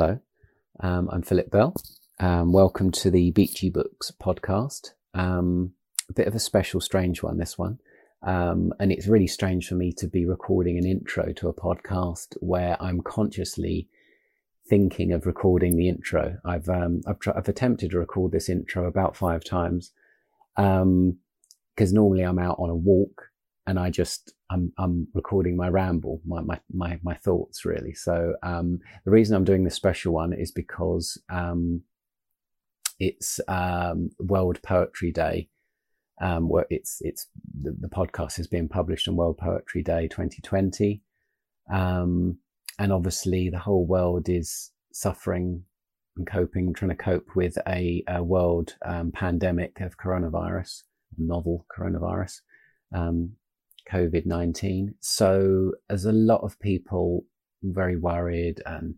Hello, um, I'm Philip Bell. Um, welcome to the Beachy Books podcast. Um, a bit of a special, strange one, this one. Um, and it's really strange for me to be recording an intro to a podcast where I'm consciously thinking of recording the intro. I've um, I've, tr- I've, attempted to record this intro about five times because um, normally I'm out on a walk and I just I'm I'm recording my ramble, my my my, my thoughts really. So um, the reason I'm doing this special one is because um, it's um, World Poetry Day. Um, where it's it's the, the, podcast is being published on World Poetry Day 2020, um, and obviously the whole world is suffering and coping, trying to cope with a, a world um, pandemic of coronavirus, novel coronavirus. Um, COVID 19. So, as a lot of people very worried and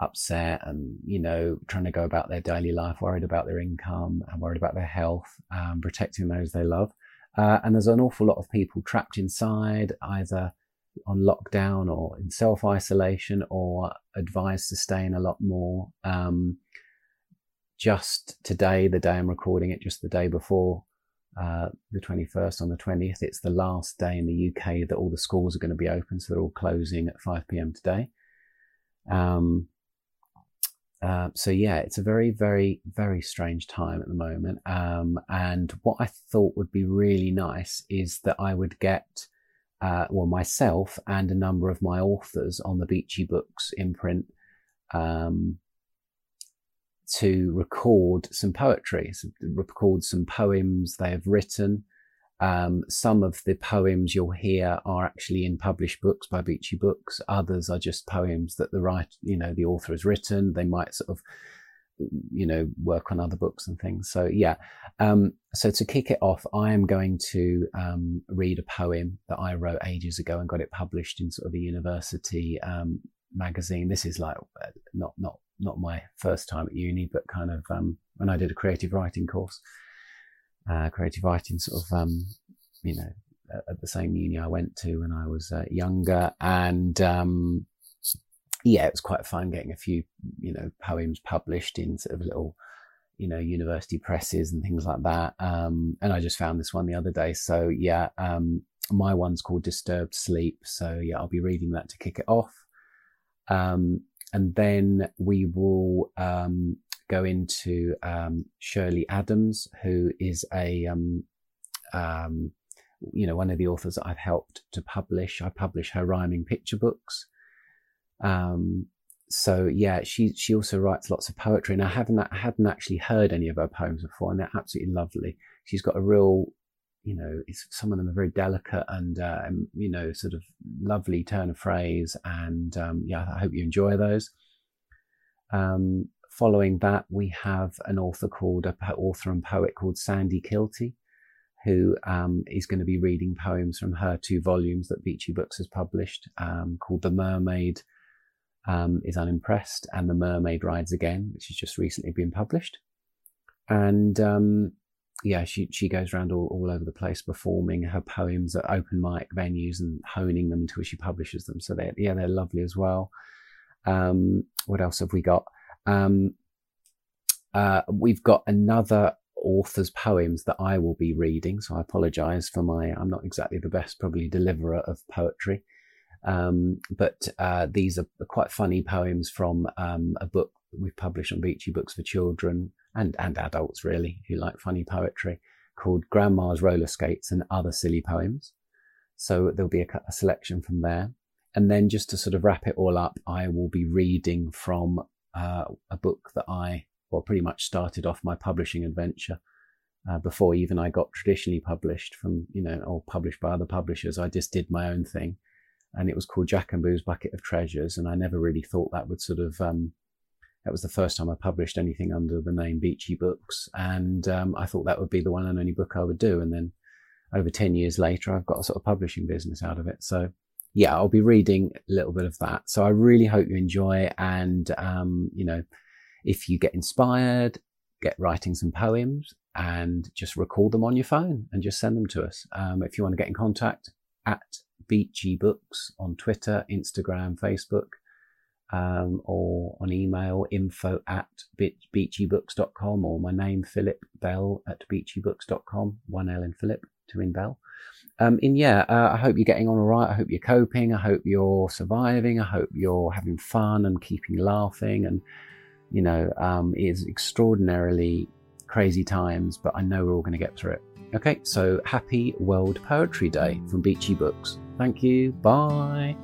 upset and, you know, trying to go about their daily life, worried about their income and worried about their health, um, protecting those they love. Uh, and there's an awful lot of people trapped inside, either on lockdown or in self isolation or advised to stay in a lot more. Um, just today, the day I'm recording it, just the day before, uh, the 21st on the 20th. It's the last day in the UK that all the schools are going to be open, so they're all closing at 5 p.m. today. Um, uh, so yeah, it's a very, very, very strange time at the moment. Um, and what I thought would be really nice is that I would get, uh, well, myself and a number of my authors on the Beachy Books imprint um, to record some poetry, so record some poems they have written. Um, some of the poems you'll hear are actually in published books by Beachy Books. Others are just poems that the writer, you know, the author has written. They might sort of, you know, work on other books and things. So yeah. Um, so to kick it off, I am going to um, read a poem that I wrote ages ago and got it published in sort of a university um, magazine. This is like uh, not not not my first time at uni, but kind of um, when I did a creative writing course, uh, creative writing sort of, um, you know, at the same uni I went to when I was uh, younger. And um, yeah, it was quite fun getting a few, you know, poems published in sort of little, you know, university presses and things like that. Um, and I just found this one the other day. So yeah, um, my one's called Disturbed Sleep. So yeah, I'll be reading that to kick it off. Um, and then we will um, go into um, Shirley Adams, who is a um, um, you know one of the authors that I've helped to publish. I publish her rhyming picture books. Um, so yeah, she she also writes lots of poetry, and I haven't I hadn't actually heard any of her poems before, and they're absolutely lovely. She's got a real you know, some of them are very delicate and, uh, you know, sort of lovely turn of phrase. And um, yeah, I hope you enjoy those. Um, following that, we have an author called, a author and poet called Sandy Kilty, who um, is going to be reading poems from her two volumes that Beachy Books has published um, called The Mermaid um, is Unimpressed and The Mermaid Rides Again, which has just recently been published. And yeah, she she goes around all, all over the place performing her poems at open mic venues and honing them until she publishes them. So they yeah they're lovely as well. Um, what else have we got? Um, uh, we've got another author's poems that I will be reading. So I apologize for my, I'm not exactly the best probably deliverer of poetry. Um, but uh, these are quite funny poems from um, a book we've published on Beachy Books for Children and, and adults, really, who like funny poetry, called Grandma's Roller Skates and Other Silly Poems. So there'll be a, a, selection from there. And then just to sort of wrap it all up, I will be reading from uh, a book that I, well, pretty much started off my publishing adventure. Uh, before even I got traditionally published from, you know, or published by other publishers, I just did my own thing. And it was called Jack and Boo's Bucket of Treasures. And I never really thought that would sort of um, that was the first time I published anything under the name Beachy Books, and um, I thought that would be the one and only book I would do. And then over ten years later, I've got a sort of publishing business out of it. So yeah, I'll be reading a little bit of that. So I really hope you enjoy, it. and um, you know, if you get inspired, get writing some poems and just record them on your phone and just send them to us. Um, if you want to get in contact at Beachy Books on Twitter, Instagram, Facebook um, or on email info at beachybooks.com or my name Philip Bell at beachybooks.com. One L in Philip, two in Bell. Um, and yeah, uh, I hope you're getting on all right. I hope you're coping. I hope you're surviving. I hope you're having fun and keeping laughing. And, you know, um, it is extraordinarily crazy times, but I know we're all going to get through it. Okay, so happy World Poetry Day from Beachy Books. Thank you. Bye.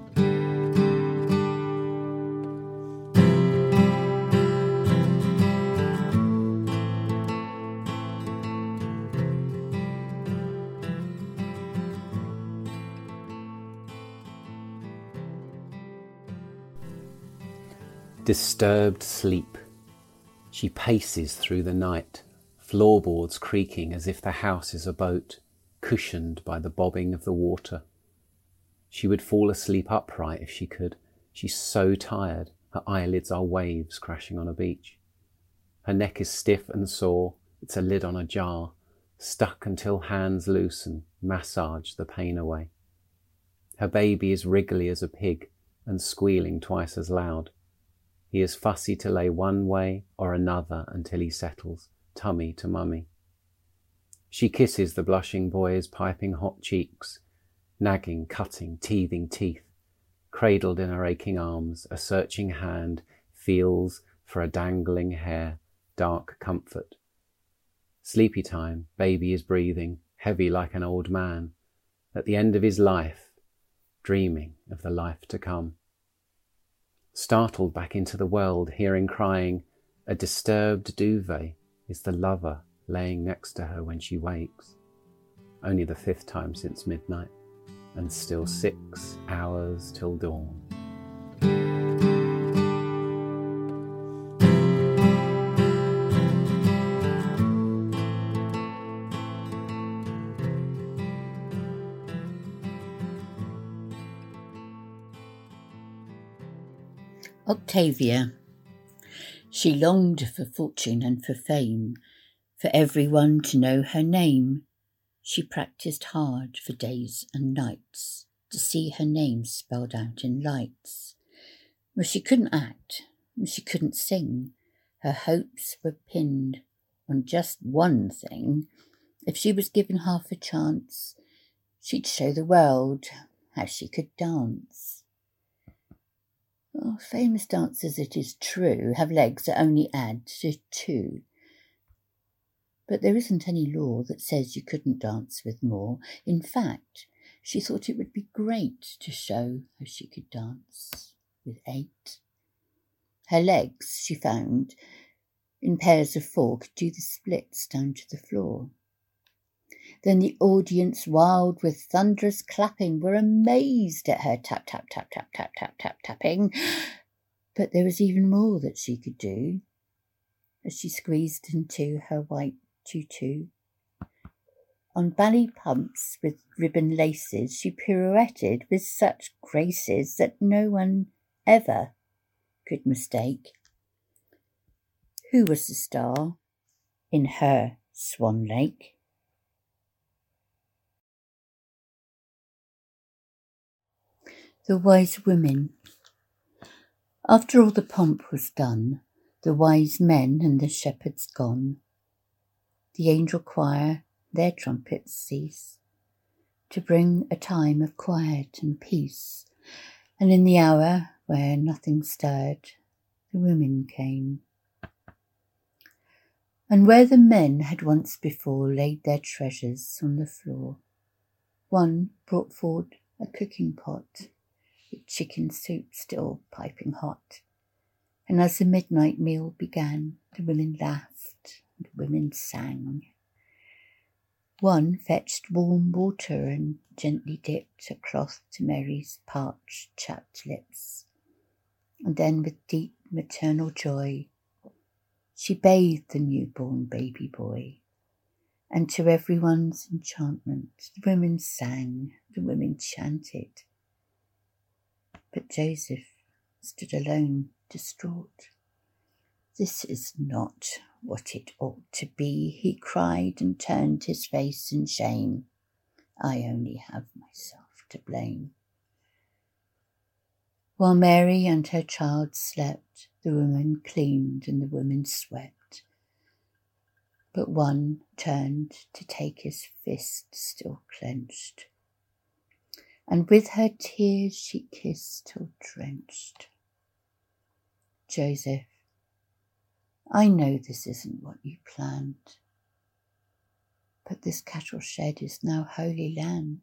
Disturbed sleep. She paces through the night, floorboards creaking as if the house is a boat, cushioned by the bobbing of the water. She would fall asleep upright if she could. She's so tired, her eyelids are waves crashing on a beach. Her neck is stiff and sore, it's a lid on a jar, stuck until hands loosen, massage the pain away. Her baby is wriggly as a pig and squealing twice as loud. He is fussy to lay one way or another until he settles, tummy to mummy. She kisses the blushing boy's piping hot cheeks, nagging, cutting, teething teeth. Cradled in her aching arms, a searching hand feels for a dangling hair, dark comfort. Sleepy time, baby is breathing, heavy like an old man, at the end of his life, dreaming of the life to come startled back into the world, hearing crying, a disturbed duvet is the lover laying next to her when she wakes. Only the fifth time since midnight, and still six hours till dawn. Octavia. She longed for fortune and for fame, for everyone to know her name. She practiced hard for days and nights to see her name spelled out in lights. But she couldn't act, and she couldn't sing. Her hopes were pinned on just one thing. If she was given half a chance, she'd show the world how she could dance. Well, famous dancers, it is true, have legs that only add to two. But there isn't any law that says you couldn't dance with more. In fact, she thought it would be great to show how she could dance with eight. Her legs, she found, in pairs of four, could do the splits down to the floor. Then the audience, wild with thunderous clapping, were amazed at her tap, tap, tap, tap, tap, tap, tap, tapping. But there was even more that she could do as she squeezed into her white tutu. On ballet pumps with ribbon laces, she pirouetted with such graces that no one ever could mistake. Who was the star in her Swan Lake? The wise women. After all the pomp was done, the wise men and the shepherds gone, the angel choir their trumpets cease to bring a time of quiet and peace. And in the hour where nothing stirred, the women came. And where the men had once before laid their treasures on the floor, one brought forward a cooking pot with chicken soup still piping hot. And as the midnight meal began, the women laughed and the women sang. One fetched warm water and gently dipped a cloth to Mary's parched, chapped lips. And then, with deep maternal joy, she bathed the newborn baby boy. And to everyone's enchantment, the women sang, the women chanted, but Joseph stood alone, distraught. This is not what it ought to be, he cried and turned his face in shame. I only have myself to blame. While Mary and her child slept, the woman cleaned and the woman swept. But one turned to take his fist still clenched, and with her tears she kissed till drenched. Joseph, I know this isn't what you planned, but this cattle shed is now holy land.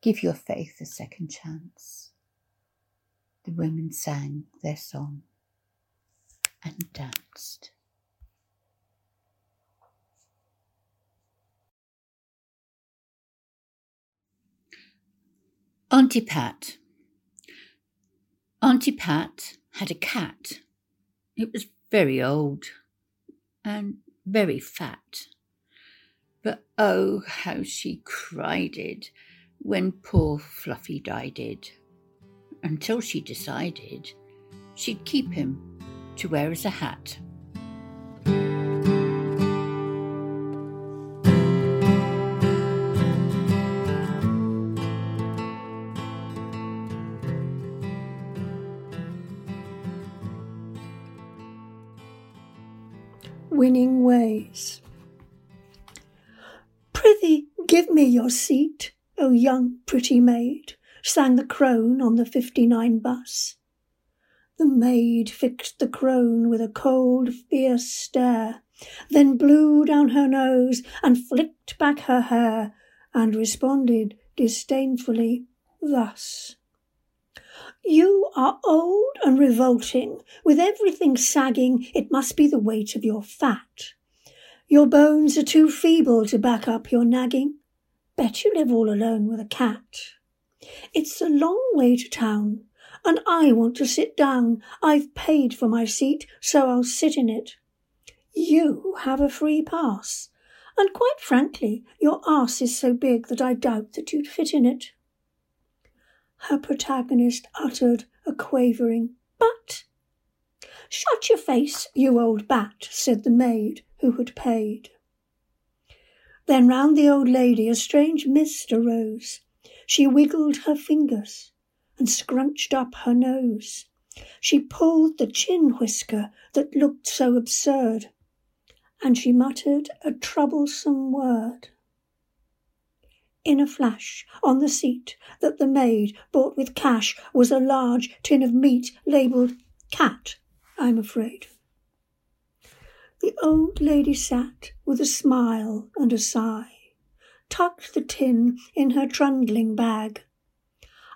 Give your faith a second chance. The women sang their song and danced. Auntie Pat. Auntie Pat had a cat. It was very old and very fat. But oh, how she cried it when poor Fluffy died, it. until she decided she'd keep him to wear as a hat. Seat, O young pretty maid, sang the crone on the 59 bus. The maid fixed the crone with a cold, fierce stare, then blew down her nose and flicked back her hair, and responded disdainfully thus. You are old and revolting, with everything sagging, it must be the weight of your fat. Your bones are too feeble to back up your nagging. Bet you live all alone with a cat. It's a long way to town, and I want to sit down. I've paid for my seat, so I'll sit in it. You have a free pass, and quite frankly, your arse is so big that I doubt that you'd fit in it. Her protagonist uttered a quavering, But. Shut your face, you old bat, said the maid who had paid. Then round the old lady a strange mist arose. She wiggled her fingers and scrunched up her nose. She pulled the chin whisker that looked so absurd, and she muttered a troublesome word. In a flash, on the seat that the maid bought with cash was a large tin of meat labelled cat, I'm afraid. The old lady sat with a smile and a sigh, tucked the tin in her trundling bag.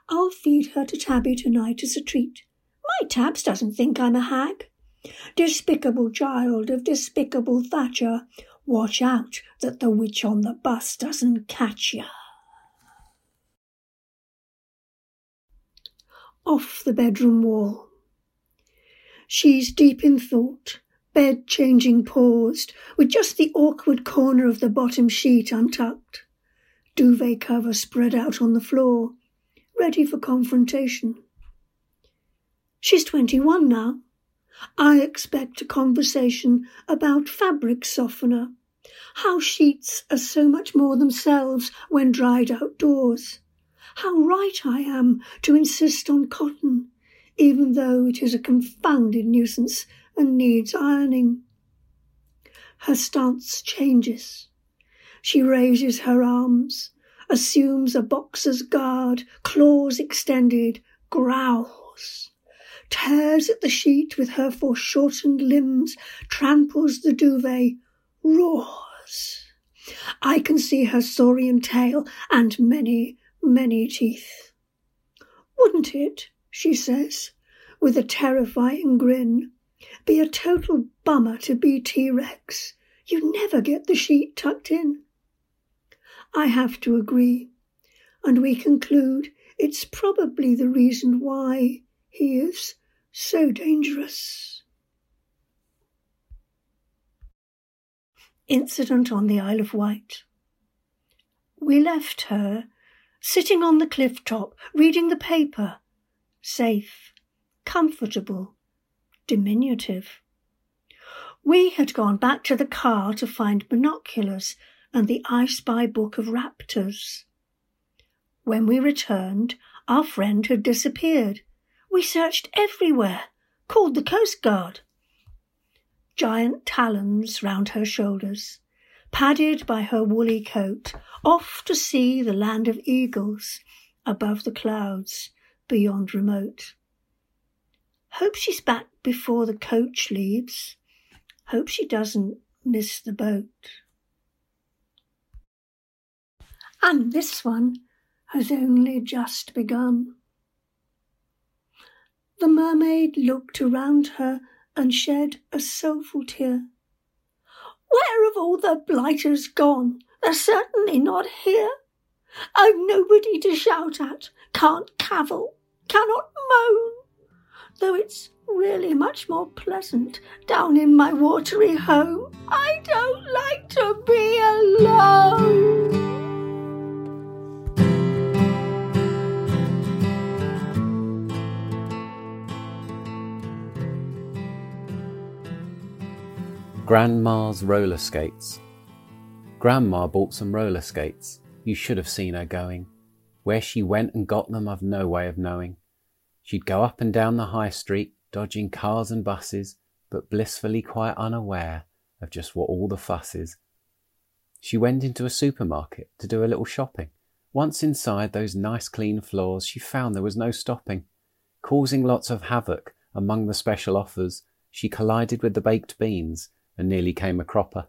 I'll feed her to Tabby tonight as a treat. My Tabs doesn't think I'm a hag. Despicable child of despicable Thatcher, watch out that the witch on the bus doesn't catch ya. Off the bedroom wall. She's deep in thought, bed changing paused, with just the awkward corner of the bottom sheet untucked, duvet cover spread out on the floor, ready for confrontation. She's 21 now. I expect a conversation about fabric softener, how sheets are so much more themselves when dried outdoors, how right I am to insist on cotton, even though it is a confounded nuisance and needs ironing. Her stance changes. She raises her arms, assumes a boxer's guard, claws extended, growls, tears at the sheet with her foreshortened limbs, tramples the duvet, roars. I can see her saurian tail and many, many teeth. Wouldn't it, she says, with a terrifying grin, be a total bummer to be T Rex. You never get the sheet tucked in. I have to agree, and we conclude it's probably the reason why he is so dangerous. Incident on the Isle of Wight. We left her sitting on the cliff top, reading the paper, safe, comfortable, diminutive. We had gone back to the car to find binoculars and the I Spy book of raptors. When we returned, our friend had disappeared. We searched everywhere, called the Coast Guard. Giant talons round her shoulders, padded by her woolly coat, off to see the land of eagles above the clouds beyond remote. Hope she's back before the coach leaves. Hope she doesn't miss the boat. And this one has only just begun. The mermaid looked around her and shed a soulful tear. Where have all the blighters gone? They're certainly not here. I've nobody to shout at, can't cavil, cannot moan, though it's really much more pleasant down in my watery home. I don't like to be alone. Grandma's roller skates. Grandma bought some roller skates. You should have seen her going. Where she went and got them, I've no way of knowing. She'd go up and down the high street, dodging cars and buses, but blissfully quite unaware of just what all the fuss is. She went into a supermarket to do a little shopping. Once inside those nice clean floors, she found there was no stopping. Causing lots of havoc among the special offers, she collided with the baked beans and nearly came a cropper.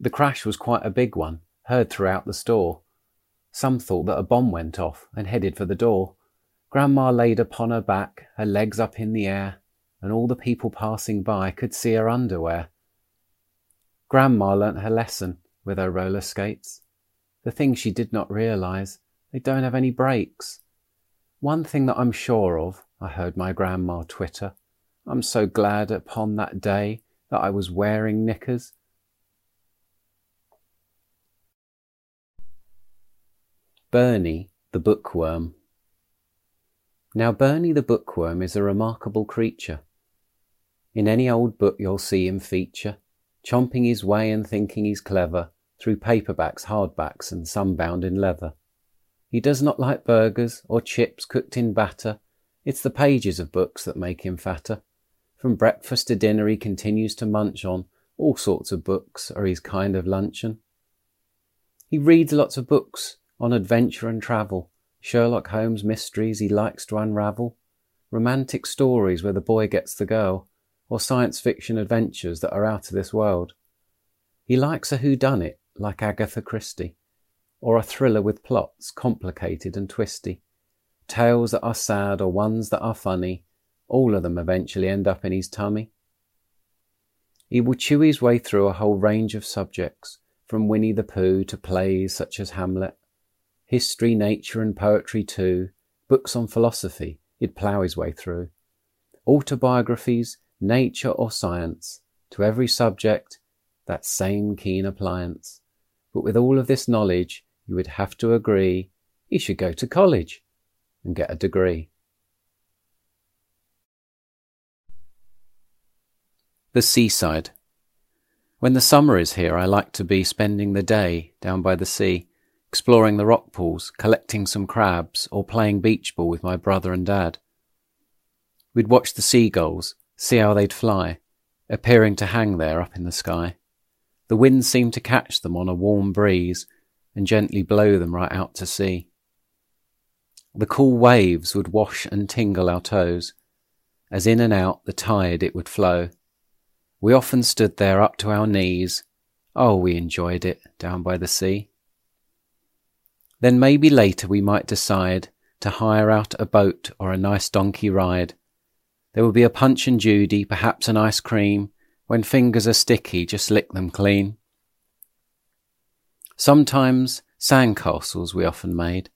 The crash was quite a big one, heard throughout the store. Some thought that a bomb went off and headed for the door. Grandma laid upon her back, her legs up in the air, and all the people passing by could see her underwear. Grandma learnt her lesson with her roller skates. The thing she did not realize, they don't have any brakes. One thing that I'm sure of, I heard my grandma twitter, I'm so glad upon that day that I was wearing knickers. Bernie the Bookworm. Now, Bernie the Bookworm is a remarkable creature. In any old book you'll see him feature, chomping his way and thinking he's clever through paperbacks, hardbacks, and some bound in leather. He does not like burgers or chips cooked in batter. It's the pages of books that make him fatter. From breakfast to dinner, he continues to munch on all sorts of books, or his kind of luncheon. He reads lots of books on adventure and travel, Sherlock Holmes mysteries he likes to unravel, romantic stories where the boy gets the girl, or science fiction adventures that are out of this world. He likes a whodunit like Agatha Christie, or a thriller with plots complicated and twisty, tales that are sad or ones that are funny, all of them eventually end up in his tummy. He will chew his way through a whole range of subjects, from Winnie the Pooh to plays such as Hamlet, history, nature, and poetry too, books on philosophy he'd plough his way through, autobiographies, nature or science, to every subject that same keen appliance. But with all of this knowledge, you would have to agree he should go to college and get a degree. The seaside. When the summer is here, I like to be spending the day down by the sea, exploring the rock pools, collecting some crabs, or playing beach ball with my brother and dad. We'd watch the seagulls, see how they'd fly, appearing to hang there up in the sky. The wind seemed to catch them on a warm breeze and gently blow them right out to sea. The cool waves would wash and tingle our toes, as in and out the tide it would flow we often stood there up to our knees. Oh, we enjoyed it down by the sea. Then maybe later we might decide to hire out a boat or a nice donkey ride. There will be a punch and judy, perhaps an ice cream. When fingers are sticky, just lick them clean. Sometimes sandcastles we often made,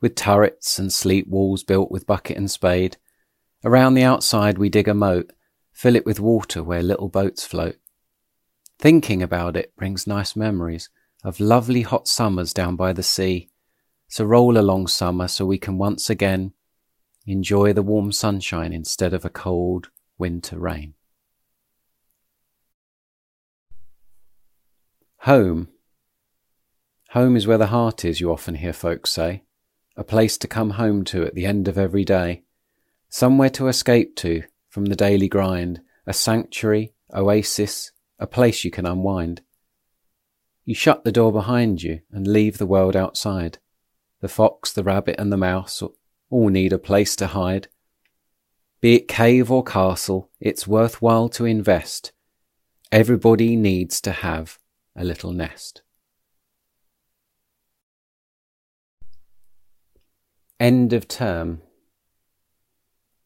with turrets and sleep walls built with bucket and spade. Around the outside we dig a moat Fill it with water where little boats float. Thinking about it brings nice memories of lovely hot summers down by the sea. So roll along summer so we can once again enjoy the warm sunshine instead of a cold winter rain. Home. Home is where the heart is, you often hear folks say. A place to come home to at the end of every day. Somewhere to escape to from the daily grind. A sanctuary, oasis, a place you can unwind. You shut the door behind you and leave the world outside. The fox, the rabbit, and the mouse all need a place to hide. Be it cave or castle, it's worthwhile to invest. Everybody needs to have a little nest. End of term.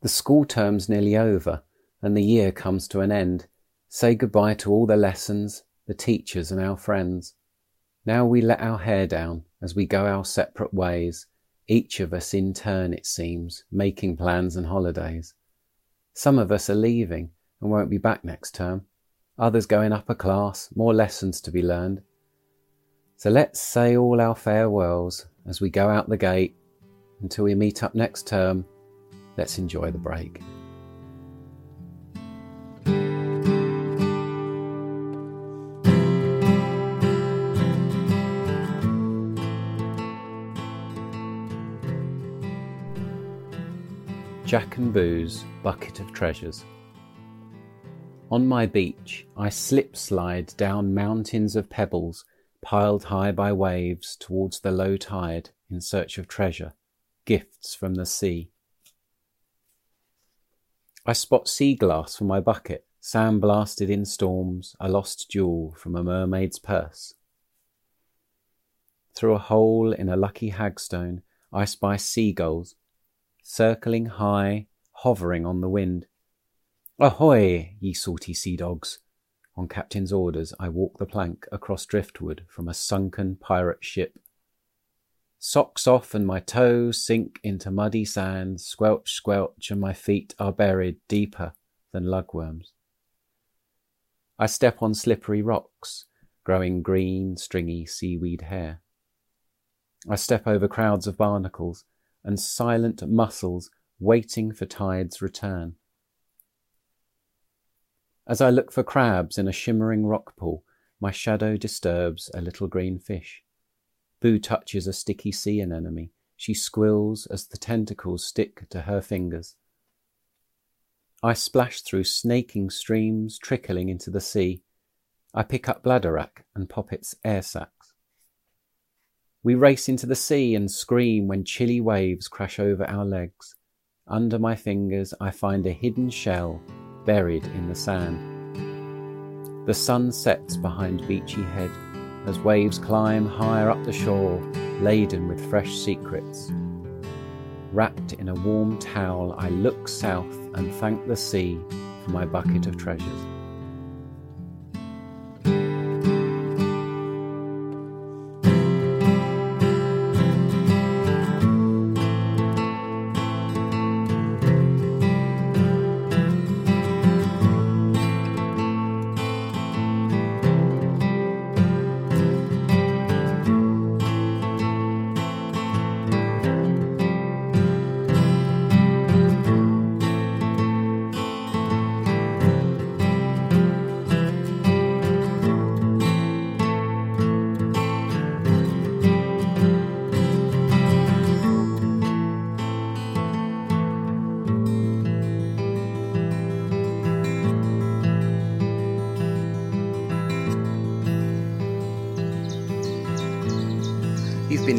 The school term's nearly over and the year comes to an end. Say goodbye to all the lessons, the teachers, and our friends. Now we let our hair down as we go our separate ways, each of us in turn, it seems, making plans and holidays. Some of us are leaving and won't be back next term, others going up a class, more lessons to be learned. So let's say all our farewells as we go out the gate. Until we meet up next term, let's enjoy the break. Jack and Boo's Bucket of Treasures. On my beach, I slip slide down mountains of pebbles piled high by waves towards the low tide in search of treasure, gifts from the sea. I spot sea glass for my bucket, sandblasted in storms, a lost jewel from a mermaid's purse. Through a hole in a lucky hagstone, I spy seagulls circling high, hovering on the wind. Ahoy, ye salty sea dogs! On captain's orders, I walk the plank across driftwood from a sunken pirate ship. Socks off and my toes sink into muddy sand, squelch, squelch, and my feet are buried deeper than lugworms. I step on slippery rocks, growing green, stringy seaweed hair. I step over crowds of barnacles, and silent mussels waiting for tide's return. As I look for crabs in a shimmering rock pool, my shadow disturbs a little green fish. Boo touches a sticky sea anemone. She squills as the tentacles stick to her fingers. I splash through snaking streams trickling into the sea. I pick up bladderwrack and pop its air sacs. We race into the sea and scream when chilly waves crash over our legs. Under my fingers, I find a hidden shell buried in the sand. The sun sets behind Beachy Head as waves climb higher up the shore, laden with fresh secrets. Wrapped in a warm towel, I look south and thank the sea for my bucket of treasures.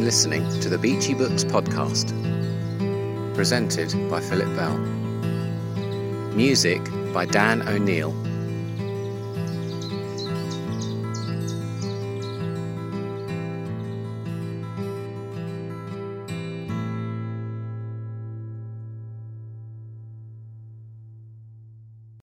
Listening to the Beachy Books podcast, presented by Philip Bell. Music by Dan O'Neill.